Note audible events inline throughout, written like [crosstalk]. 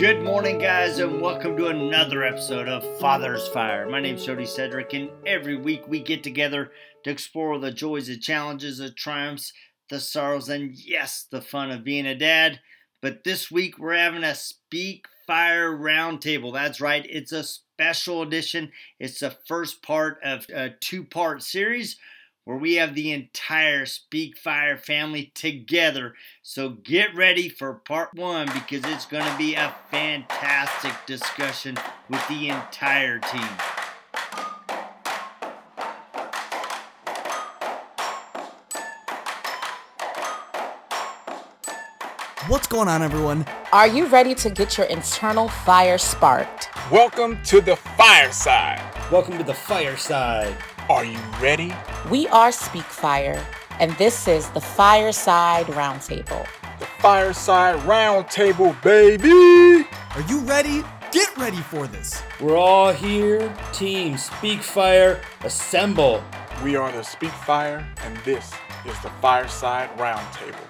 Good morning, guys, and welcome to another episode of Father's Fire. My name's Jody Sedrick, and every week we get together to explore the joys, the challenges, the triumphs, the sorrows, and yes, the fun of being a dad. But this week we're having a Speak Fire Roundtable. That's right, it's a special edition. It's the first part of a two part series where we have the entire Speak Fire family together. So get ready for part one because it's going to be a fantastic discussion with the entire team. What's going on, everyone? Are you ready to get your internal fire sparked? Welcome to the fireside. Welcome to the fireside. Are you ready? We are Speak Fire, and this is the Fireside Roundtable. The fireside roundtable, baby. Are you ready? Get ready for this. We're all here. Team Speak Fire, assemble. We are the Speak Fire, and this is the fireside roundtable.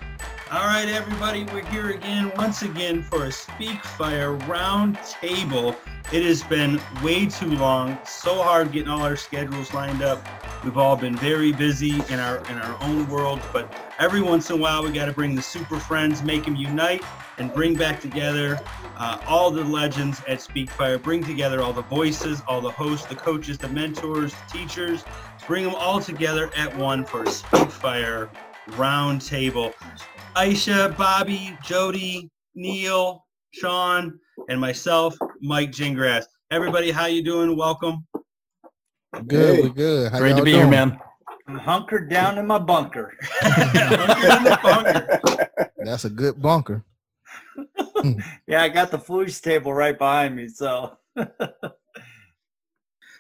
All right, everybody, we're here again, once again, for a Speak Fire round table. It has been way too long, so hard getting all our schedules lined up. We've all been very busy in our in our own world, but every once in a while, we got to bring the super friends, make them unite, and bring back together uh, all the legends at Speak Fire. Bring together all the voices, all the hosts, the coaches, the mentors, the teachers. Bring them all together at one for a Speak Fire round table. Aisha, Bobby, Jody, Neil, Sean, and myself, Mike Gingrass. Everybody, how you doing? Welcome. Good, we're good. How Great to be doing? here, man. I'm hunkered down in my bunker. [laughs] [laughs] That's a good bunker. [laughs] Yeah, I got the floosh table right behind me, so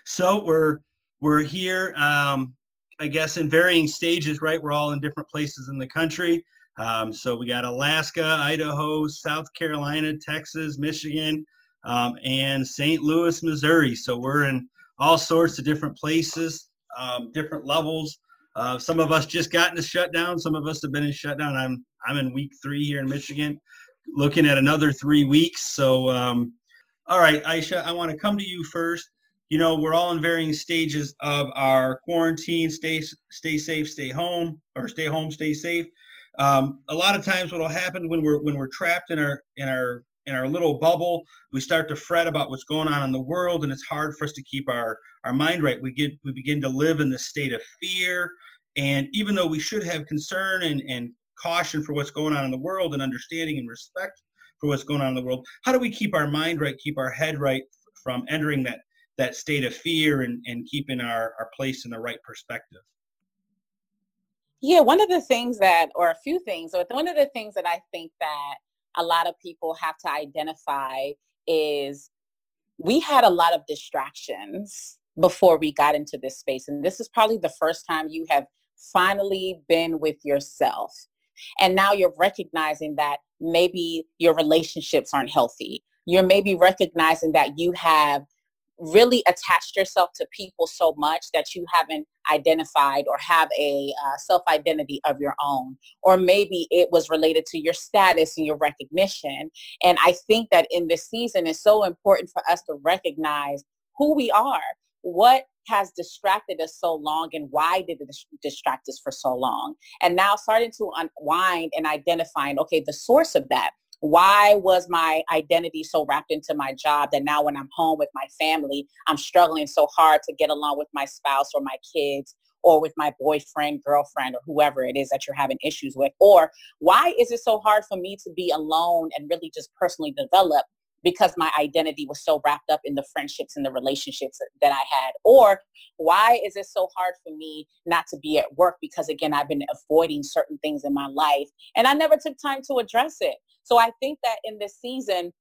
so we're we're here, um, I guess, in varying stages. Right, we're all in different places in the country. Um, so we got Alaska, Idaho, South Carolina, Texas, Michigan, um, and St. Louis, Missouri. So we're in all sorts of different places, um, different levels. Uh, some of us just got into shutdown. Some of us have been in shutdown. I'm I'm in week three here in Michigan, looking at another three weeks. So, um, all right, Aisha, I want to come to you first. You know, we're all in varying stages of our quarantine. Stay stay safe, stay home, or stay home, stay safe. Um, a lot of times, what will happen when we're when we're trapped in our in our in our little bubble, we start to fret about what's going on in the world, and it's hard for us to keep our our mind right. We get we begin to live in the state of fear, and even though we should have concern and and caution for what's going on in the world, and understanding and respect for what's going on in the world, how do we keep our mind right, keep our head right from entering that that state of fear and and keeping our our place in the right perspective? Yeah, one of the things that, or a few things, or one of the things that I think that a lot of people have to identify is we had a lot of distractions before we got into this space. And this is probably the first time you have finally been with yourself. And now you're recognizing that maybe your relationships aren't healthy. You're maybe recognizing that you have really attached yourself to people so much that you haven't identified or have a uh, self-identity of your own. Or maybe it was related to your status and your recognition. And i think that in this season it's so important for us to recognize who we are. What has distracted us so long and why did it distract us for so long? And now starting to unwind and identifying okay the source of that why was my identity so wrapped into my job that now when I'm home with my family, I'm struggling so hard to get along with my spouse or my kids or with my boyfriend, girlfriend, or whoever it is that you're having issues with? Or why is it so hard for me to be alone and really just personally develop because my identity was so wrapped up in the friendships and the relationships that I had? Or why is it so hard for me not to be at work? Because again, I've been avoiding certain things in my life and I never took time to address it. So I think that in this season,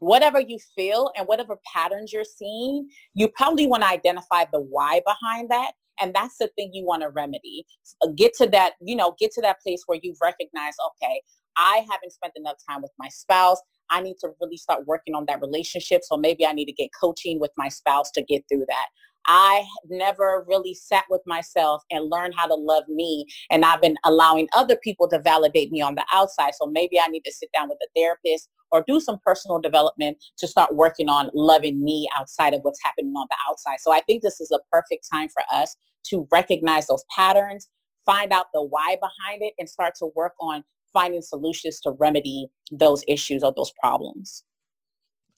whatever you feel and whatever patterns you're seeing, you probably want to identify the why behind that. And that's the thing you want to remedy. Uh, get to that, you know, get to that place where you've recognized, okay, I haven't spent enough time with my spouse. I need to really start working on that relationship. So maybe I need to get coaching with my spouse to get through that. I never really sat with myself and learned how to love me. And I've been allowing other people to validate me on the outside. So maybe I need to sit down with a therapist or do some personal development to start working on loving me outside of what's happening on the outside. So I think this is a perfect time for us to recognize those patterns, find out the why behind it, and start to work on finding solutions to remedy those issues or those problems.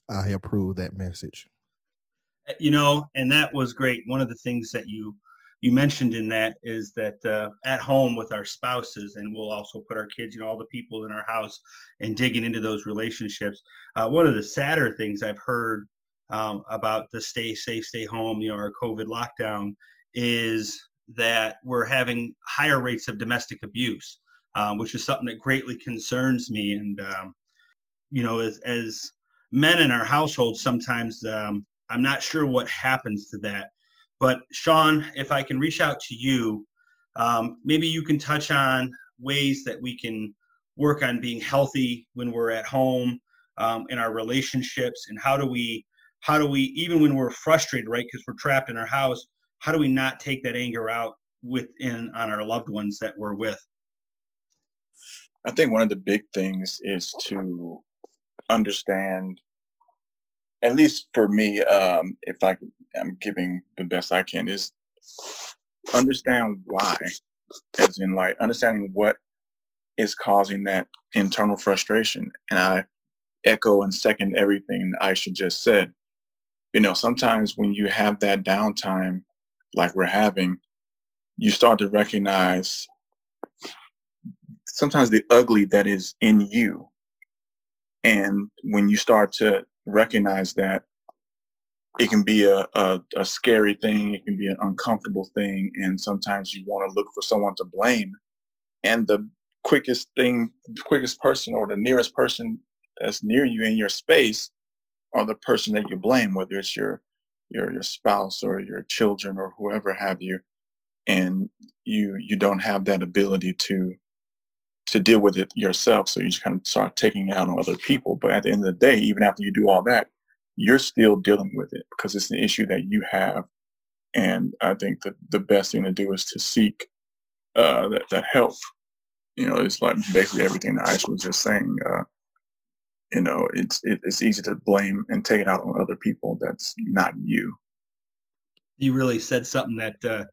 I approve that message. Uh, you know, and that was great. One of the things that you you mentioned in that is that uh, at home with our spouses, and we'll also put our kids, you know, all the people in our house, and digging into those relationships. Uh, one of the sadder things I've heard um, about the stay safe, stay home, you know, our COVID lockdown is that we're having higher rates of domestic abuse, um, which is something that greatly concerns me. And um, you know, as as men in our household, sometimes um, I'm not sure what happens to that. But Sean, if I can reach out to you, um, maybe you can touch on ways that we can work on being healthy when we're at home um, in our relationships, and how do we, how do we, even when we're frustrated, right? Because we're trapped in our house, how do we not take that anger out within on our loved ones that we're with? I think one of the big things is to understand at least for me, um, if I am giving the best I can, is understand why, as in like understanding what is causing that internal frustration. And I echo and second everything Aisha just said. You know, sometimes when you have that downtime like we're having, you start to recognize sometimes the ugly that is in you. And when you start to recognize that it can be a, a, a, scary thing, it can be an uncomfortable thing, and sometimes you want to look for someone to blame. And the quickest thing, the quickest person or the nearest person that's near you in your space are the person that you blame, whether it's your your your spouse or your children or whoever have you. And you you don't have that ability to to deal with it yourself. So you just kind of start taking it out on other people. But at the end of the day, even after you do all that, you're still dealing with it because it's an issue that you have. And I think that the best thing to do is to seek uh, that, that help. You know, it's like basically everything that Aisha was just saying. Uh, you know, it's it, it's easy to blame and take it out on other people. That's not you. You really said something that uh,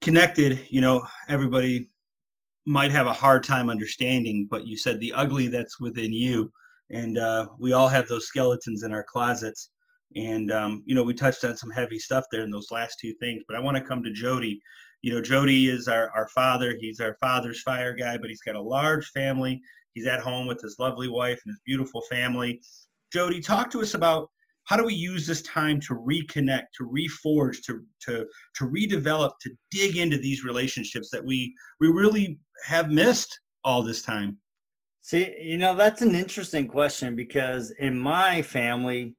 connected. You know, everybody might have a hard time understanding, but you said the ugly that's within you. And uh, we all have those skeletons in our closets. And, um, you know, we touched on some heavy stuff there in those last two things. But I want to come to Jody. You know, Jody is our, our father. He's our father's fire guy, but he's got a large family. He's at home with his lovely wife and his beautiful family. Jody, talk to us about how do we use this time to reconnect to reforge to to to redevelop to dig into these relationships that we we really have missed all this time? See you know that's an interesting question because in my family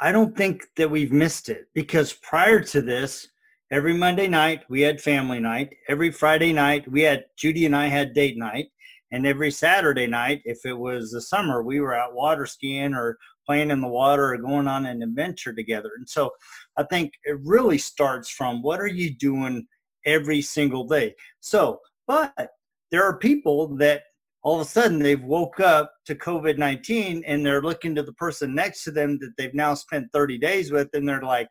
i don't think that we've missed it because prior to this every monday night we had family night. Every friday night we had judy and i had date night. And every saturday night if it was the summer we were out water skiing or playing in the water or going on an adventure together. And so I think it really starts from what are you doing every single day? So, but there are people that all of a sudden they've woke up to COVID 19 and they're looking to the person next to them that they've now spent 30 days with and they're like,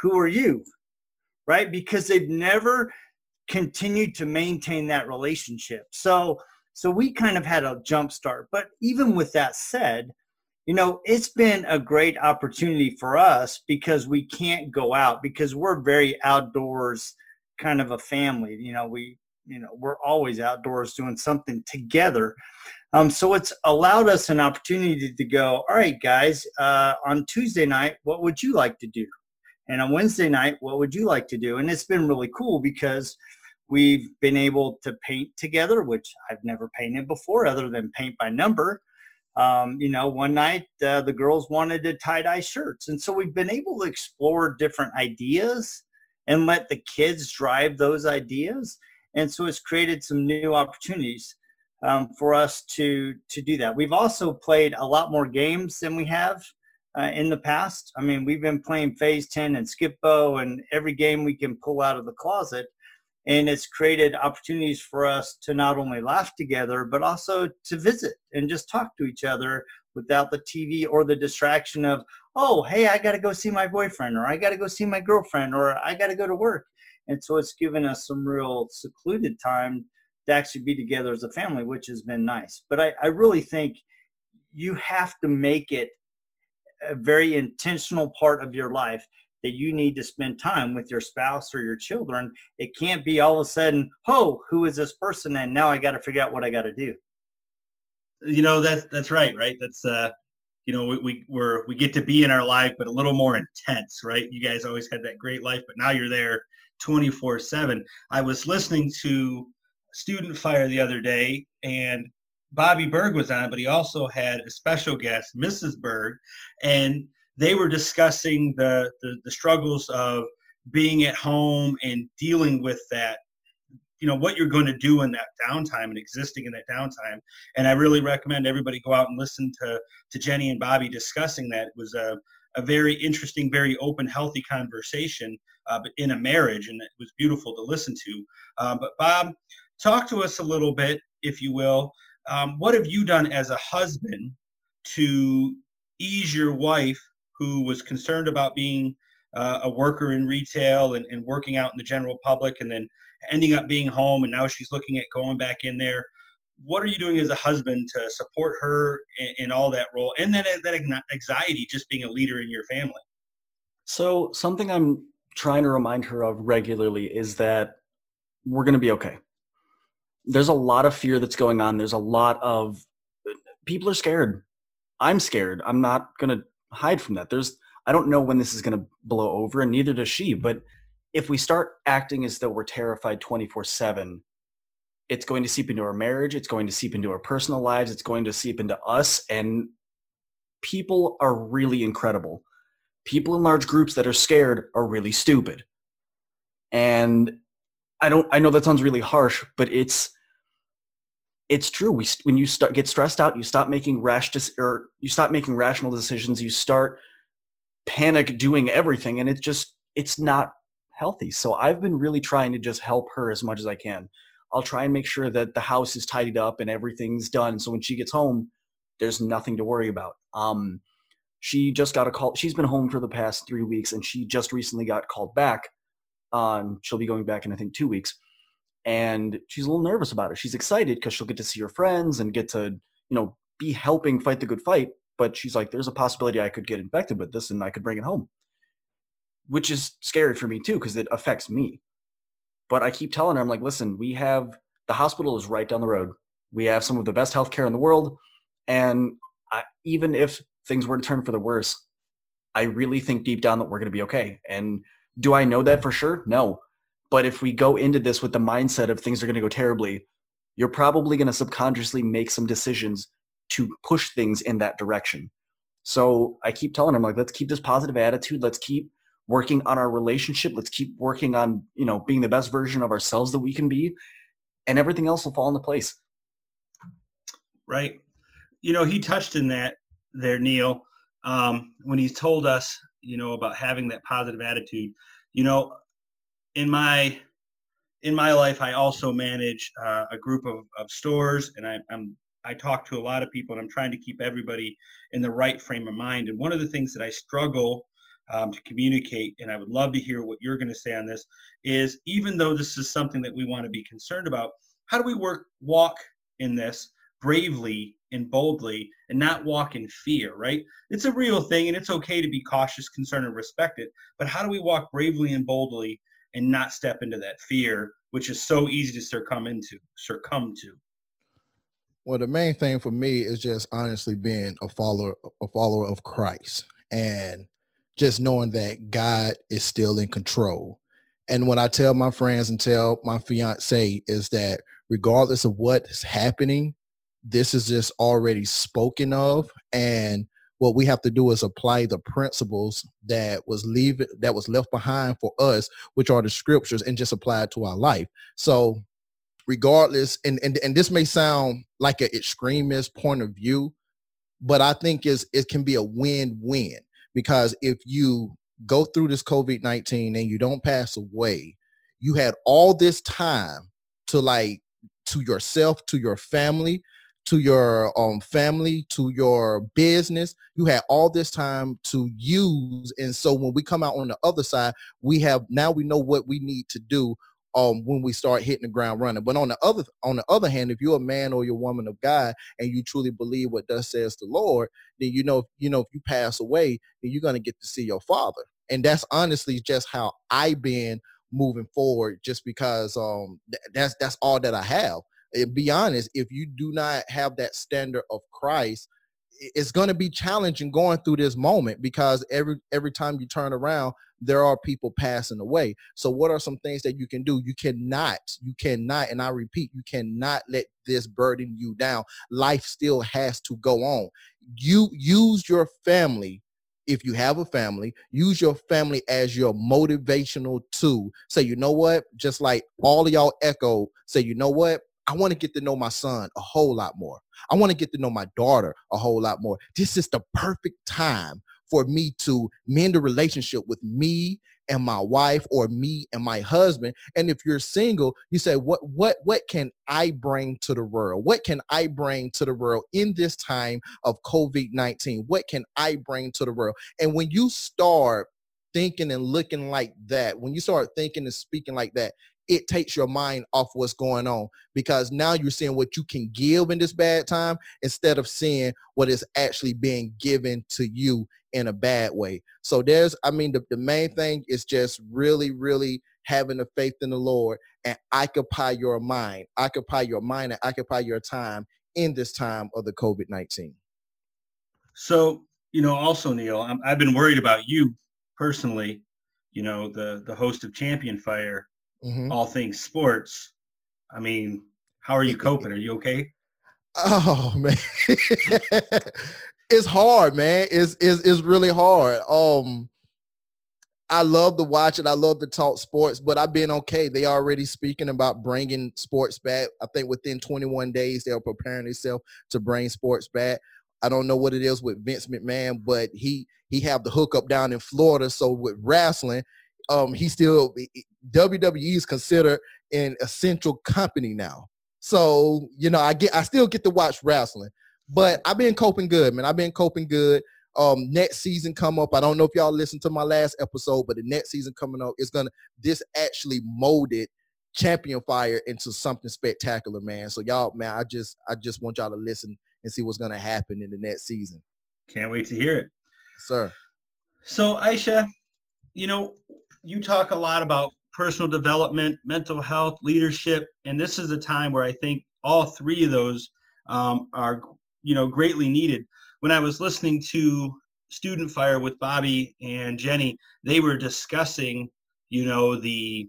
who are you? Right? Because they've never continued to maintain that relationship. So, so we kind of had a jump start. But even with that said, you know, it's been a great opportunity for us because we can't go out because we're very outdoors kind of a family. You know, we, you know, we're always outdoors doing something together. Um, so it's allowed us an opportunity to go, all right, guys, uh, on Tuesday night, what would you like to do? And on Wednesday night, what would you like to do? And it's been really cool because we've been able to paint together, which I've never painted before other than paint by number um, you know, one night uh, the girls wanted to tie dye shirts. And so we've been able to explore different ideas and let the kids drive those ideas. And so it's created some new opportunities um, for us to, to do that. We've also played a lot more games than we have uh, in the past. I mean, we've been playing Phase 10 and Skip-Bo and every game we can pull out of the closet. And it's created opportunities for us to not only laugh together but also to visit and just talk to each other without the tv or the distraction of oh hey i got to go see my boyfriend or i got to go see my girlfriend or i got to go to work. And so it's given us some real secluded time to actually be together as a family which has been nice. But i, I really think you have to make it a very intentional part of your life that you need to spend time with your spouse or your children. It can't be all of a sudden, oh, who is this person? And now I got to figure out what I got to do. You know, that's, that's right. Right. That's, uh, you know, we, we we're, we get to be in our life, but a little more intense, right? You guys always had that great life, but now you're there 24 seven. I was listening to student fire the other day and Bobby Berg was on, but he also had a special guest, Mrs. Berg, and they were discussing the, the, the struggles of being at home and dealing with that you know what you're going to do in that downtime and existing in that downtime. And i really recommend everybody go out and listen to to jenny and bobby discussing that. It was a, a very interesting very open healthy conversation uh, in a marriage and it was beautiful to listen to. Uh, but bob talk to us a little bit if you will. Um, what have you done as a husband to ease your wife who was concerned about being uh, a worker in retail and, and working out in the general public and then ending up being home and now she's looking at going back in there. What are you doing as a husband to support her in, in all that role and then that anxiety just being a leader in your family? So something i'm trying to remind her of regularly is that we're going to be okay. There's a lot of fear that's going on. There's a lot of people are scared. I'm scared. I'm not going to hide from that. There's I don't know when this is going to blow over, and neither does she. But if we start acting as though we're terrified 24 7, it's going to seep into our marriage. It's going to seep into our personal lives. It's going to seep into us. And people are really incredible. People in large groups that are scared are really stupid. And I don't, I know that sounds really harsh, but it's, it's true. We when you start get stressed out, you stop making rash dis- or you stop making rational decisions. You start panic doing everything, and it's just it's not healthy. So I've been really trying to just help her as much as I can. I'll try and make sure that the house is tidied up and everything's done. So when she gets home, there's nothing to worry about. Um, she just got a call. She's been home for the past three weeks, and she just recently got called back. Um, she'll be going back in I think two weeks and she's a little nervous about it. She's excited because she'll get to see her friends and get to, you know, be helping fight the good fight. But she's like, there's a possibility I could get infected with this and I could bring it home, which is scary for me too because it affects me. But I keep telling her, I'm like, listen, we have the hospital is right down the road. We have some of the best healthcare in the world, and I, even if things were to turn for the worse, I really think deep down that we're going to be okay. And do I know that for sure? No. But if we go into this with the mindset of things are going to go terribly, you're probably going to subconsciously make some decisions to push things in that direction. So I keep telling him like, let's keep this positive attitude. Let's keep working on our relationship. Let's keep working on, you know, being the best version of ourselves that we can be and everything else will fall into place. Right. You know, he touched in that there, Neil, um, when he's told us, you know, about having that positive attitude. You know, in my in my life, I also manage uh, a group of, of stores, and I, I'm I talk to a lot of people, and I'm trying to keep everybody in the right frame of mind. And one of the things that I struggle um, to communicate, and I would love to hear what you're going to say on this, is even though this is something that we want to be concerned about, how do we work walk in this bravely and boldly and not walk in fear, right? It's a real thing and it's okay to be cautious, concerned, and respect it. But how do we walk bravely and boldly and not step into that fear, which is so easy to succumb into, succumb to. Well, the main thing for me is just honestly being a follower, a follower of Christ, and just knowing that God is still in control. And what I tell my friends and tell my fiance is that regardless of what's happening, this is just already spoken of, and what we have to do is apply the principles that was leave that was left behind for us which are the scriptures and just apply it to our life. So regardless and and, and this may sound like an extremist point of view but i think is it can be a win-win because if you go through this covid-19 and you don't pass away you had all this time to like to yourself, to your family, to your um family, to your business. You had all this time to use. And so when we come out on the other side, we have now we know what we need to do um when we start hitting the ground running. But on the other on the other hand, if you're a man or you're a woman of God and you truly believe what thus says the Lord, then you know, you know, if you pass away, then you're gonna get to see your father. And that's honestly just how I've been moving forward, just because um th- that's that's all that I have. And be honest, if you do not have that standard of Christ, it's going to be challenging going through this moment because every every time you turn around there are people passing away. So what are some things that you can do? You cannot you cannot and i repeat you cannot let this burden you down. Life still has to go on. You use your family if you have a family use your family as your motivational tool. Say you know what? Just like all of y'all echo say you know what I want to get to know my son a whole lot more. I want to get to know my daughter a whole lot more. This is the perfect time for me to mend a relationship with me and my wife or me and my husband. And if you're single, you say, what what what can I bring to the world? What can I bring to the world in this time of COVID-19? What can I bring to the world? And when you start thinking and looking like that, when you start thinking and speaking like that, it takes your mind off what's going on because now you're seeing what you can give in this bad time instead of seeing what is actually being given to you in a bad way. So there's, I mean, the, the main thing is just really, really having the faith in the Lord and occupy your mind, occupy your mind and occupy your time in this time of the COVID-19. So, you know, also Neil, i have been worried about you personally, you know, the, the host of Champion Fire, mm-hmm. all things sports. I mean, how are you coping? Are you okay? Oh [laughs] man, it's hard, man. It's, it's it's really hard. Um, I love to watch it. I love to talk sports, but I've been okay. They already speaking about bringing sports back. I think within 21 days they're preparing themselves to bring sports back. I don't know what it is with Vince McMahon, but he he have the hookup down in Florida. So with wrestling, um, he still WWE is considered an essential company now. So, you know, I get I still get to watch wrestling. But I've been coping good, man. I've been coping good. Um, next season come up. I don't know if y'all listened to my last episode, but the next season coming up is gonna this actually molded Champion Fire into something spectacular, man. So y'all, man, I just I just want y'all to listen and see what's gonna happen in the next season. Can't wait to hear it. Sir. So Aisha, you know, you talk a lot about personal development, mental health, leadership, and this is a time where I think all three of those um, are, you know, greatly needed. When I was listening to Student Fire with Bobby and Jenny, they were discussing, you know, the,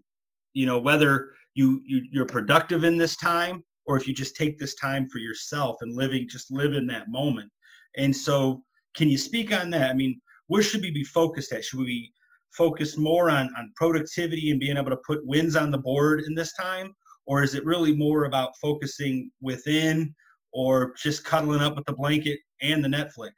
you know, whether you, you you're productive in this time or if you just take this time for yourself and living, just live in that moment. And so, can you speak on that? I mean, where should we be focused at? Should we be focus more on, on productivity and being able to put wins on the board in this time? Or is it really more about focusing within or just cuddling up with the blanket and the Netflix?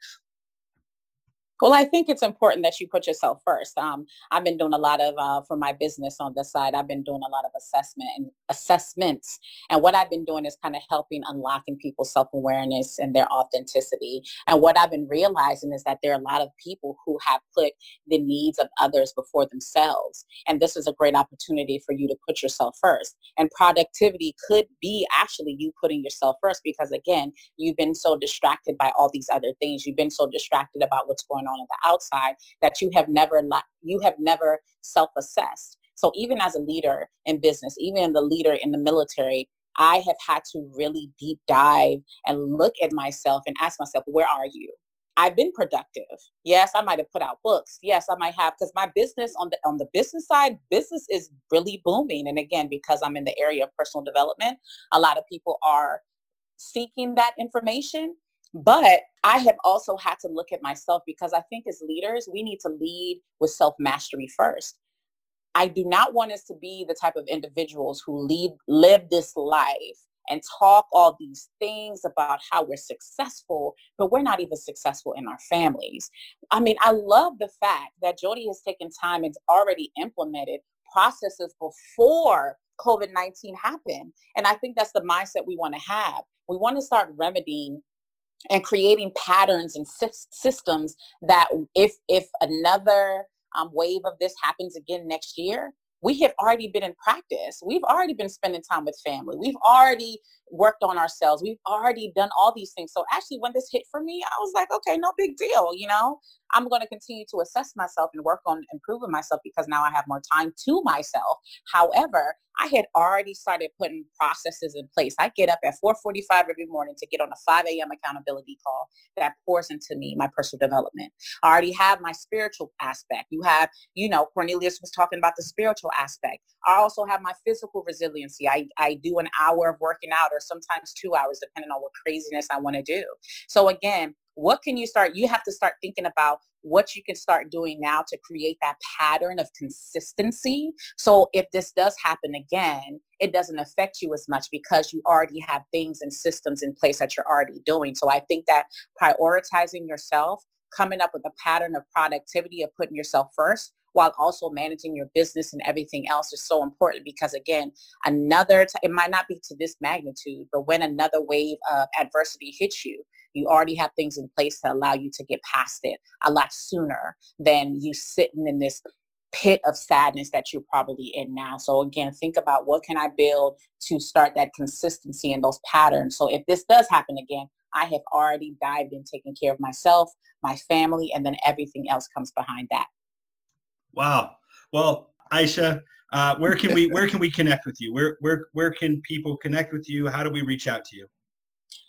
Well, I think it's important that you put yourself first. Um, I've been doing a lot of uh, for my business on this side. I've been doing a lot of assessment and assessments, and what I've been doing is kind of helping unlocking people's self awareness and their authenticity. And what I've been realizing is that there are a lot of people who have put the needs of others before themselves, and this is a great opportunity for you to put yourself first. And productivity could be actually you putting yourself first because again, you've been so distracted by all these other things. You've been so distracted about what's going going on on the outside that you have never you have never self-assessed. So even as a leader in business, even the leader in the military, I have had to really deep dive and look at myself and ask myself, where are you? I've been productive. Yes, I might have put out books. Yes, I might have because my business on the on the business side, business is really booming. And again, because I'm in the area of personal development, a lot of people are seeking that information. But I have also had to look at myself because I think as leaders, we need to lead with self mastery first. I do not want us to be the type of individuals who lead, live this life and talk all these things about how we're successful, but we're not even successful in our families. I mean, I love the fact that Jody has taken time and already implemented processes before COVID-19 happened. And I think that's the mindset we want to have. We want to start remedying and creating patterns and systems that if if another um, wave of this happens again next year, we have already been in practice. We've already been spending time with family. We've already worked on ourselves. We've already done all these things. So actually when this hit for me, I was like, okay, no big deal. You know, I'm going to continue to assess myself and work on improving myself because now I have more time to myself. However, I had already started putting processes in place. I get up at 4:45 every morning to get on a 5 a.m. accountability call that pours into me my personal development. I already have my spiritual aspect. You have, you know, Cornelius was talking about the spiritual aspect. I also have my physical resiliency. I, I do an hour of working out or sometimes two hours, depending on what craziness I want to do. So again, what can you start? You have to start thinking about what you can start doing now to create that pattern of consistency. So if this does happen again, it doesn't affect you as much because you already have things and systems in place that you're already doing. So I think that prioritizing yourself, coming up with a pattern of productivity of putting yourself first while also managing your business and everything else is so important because again, another, t- it might not be to this magnitude, but when another wave of adversity hits you, you already have things in place to allow you to get past it a lot sooner than you sitting in this pit of sadness that you're probably in now. So again, think about what can I build to start that consistency and those patterns. So if this does happen again, I have already dived in taking care of myself, my family, and then everything else comes behind that. Wow. Well, Aisha, uh, where can we [laughs] where can we connect with you? Where where where can people connect with you? How do we reach out to you?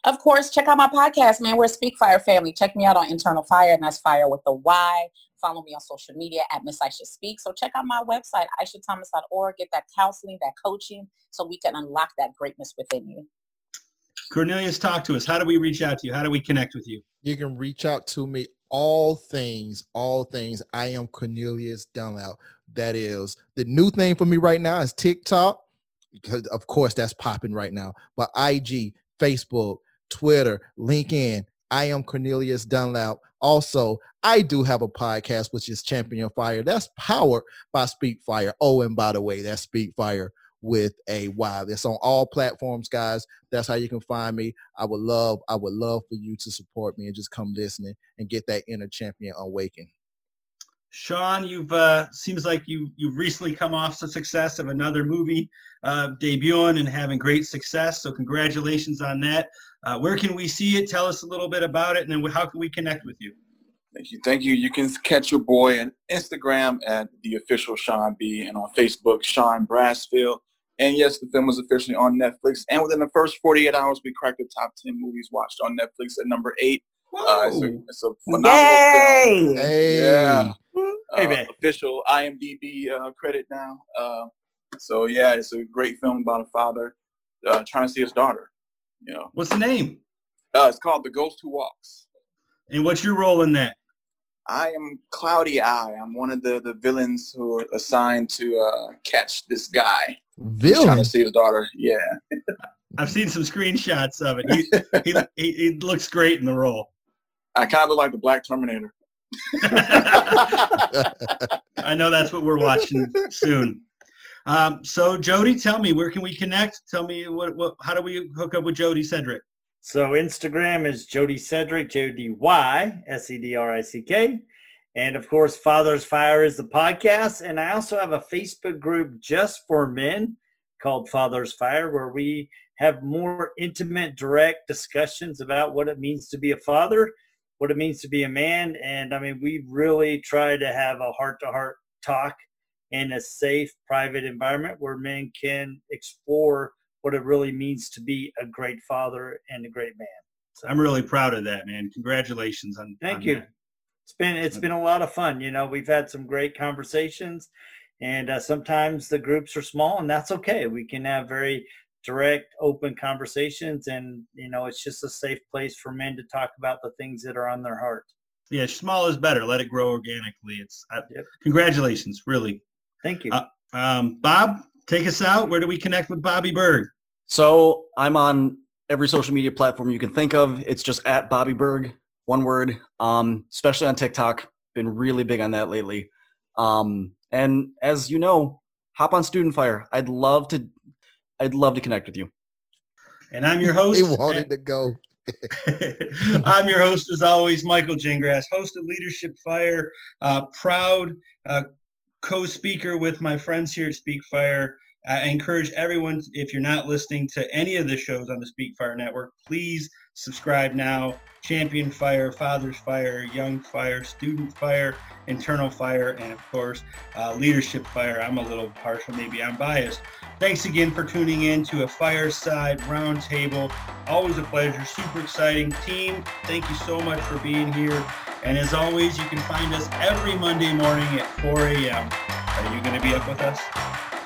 Of course, check out my podcast, man. We're Speak Fire Family. Check me out on Internal Fire, and that's Fire with the Y. Follow me on social media at Miss Aisha Speak. So check out my website, aishathomas.org. Get that counseling, that coaching, so we can unlock that greatness within you. Cornelius, talk to us. How do we reach out to you? How do we connect with you? You can reach out to me all things, all things. I am Cornelius Dunlap. That is the new thing for me right now is TikTok, because of course that's popping right now. But IG, Facebook, Twitter, LinkedIn. I am Cornelius Dunlap. Also, I do have a podcast which is Champion of Fire. That's powered by Speak Fire. Oh, and by the way, that's Speak Fire with a Y. It's on all platforms, guys. That's how you can find me. I would love, I would love for you to support me and just come listening and get that inner champion awakened. Sean, you've uh, seems like you you've recently come off the success of another movie uh, debuting and having great success. So congratulations on that. Uh, where can we see it? Tell us a little bit about it, and then how can we connect with you? Thank you. Thank you. You can catch your boy on Instagram at the official Sean B and on Facebook, Sean Brasfield. And yes, the film was officially on Netflix. And within the first 48 hours, we cracked the top 10 movies watched on Netflix at number eight. Uh, it's, a, it's, a, phenomenal Yay! film. Hey. Yeah. Uh, official IMDb uh, credit now. Uh, so yeah, it's a great film about a father uh, trying to see his daughter. You know. What's the name? Uh, it's called The Ghost Who Walks. And what's your role in that? I am Cloudy Eye. I'm one of the, the villains who are assigned to uh, catch this guy. Villain? Trying to see his daughter. Yeah. I've seen some screenshots of it. [laughs] He, he, he, he, looks great in the role. I kind of look like the Black Terminator. [laughs] I know that's what we're watching soon. Um, so Jody, tell me where can we connect? Tell me what, what how do we hook up with Jody Sedrick? So Instagram is Jody Sedrick, J O D Y S E D R I C K. And of course, Father's Fire is the podcast. And I also have a Facebook group just for men called Father's Fire, where we have more intimate, direct discussions about what it means to be a father, what it means to be a man. And I mean, we really try to have a heart to heart talk in a safe, private environment where men can explore what it really means to be a great father and a great man. So, I'm really proud of that, man. Congratulations on. Thank on you. That. It's been it's been a lot of fun. You know, we've had some great conversations, and uh, sometimes the groups are small, and that's okay. We can have very direct, open conversations, and you know, it's just a safe place for men to talk about the things that are on their heart. Yeah, small is better. Let it grow organically. It's uh, yep. congratulations, really. Thank you, uh, um, Bob. Take us out. Where do we connect with Bobby Berg? So I'm on every social media platform you can think of. It's just at Bobby Berg, one word. Um, especially on TikTok. Been really big on that lately. Um, and as you know, hop on Student Fire. I'd love to. I'd love to connect with you. And I'm your host. he wanted to go. [laughs] I'm your host, as always, Michael Gingrass, host of Leadership Fire, uh, proud uh, co-speaker with my friends here at Speak Fire. I encourage everyone, if you're not listening to any of the shows on the Speak Fire Network, please subscribe now. Champion Fire, Father's Fire, Young Fire, Student Fire, Internal Fire, and of course, uh, Leadership Fire. I'm a little partial, maybe I'm biased. Thanks again for tuning in to a Fireside Roundtable. Always a pleasure, super exciting. Team, thank you so much for being here. And as always, you can find us every Monday morning at 4 a.m. Are you going to be up with us?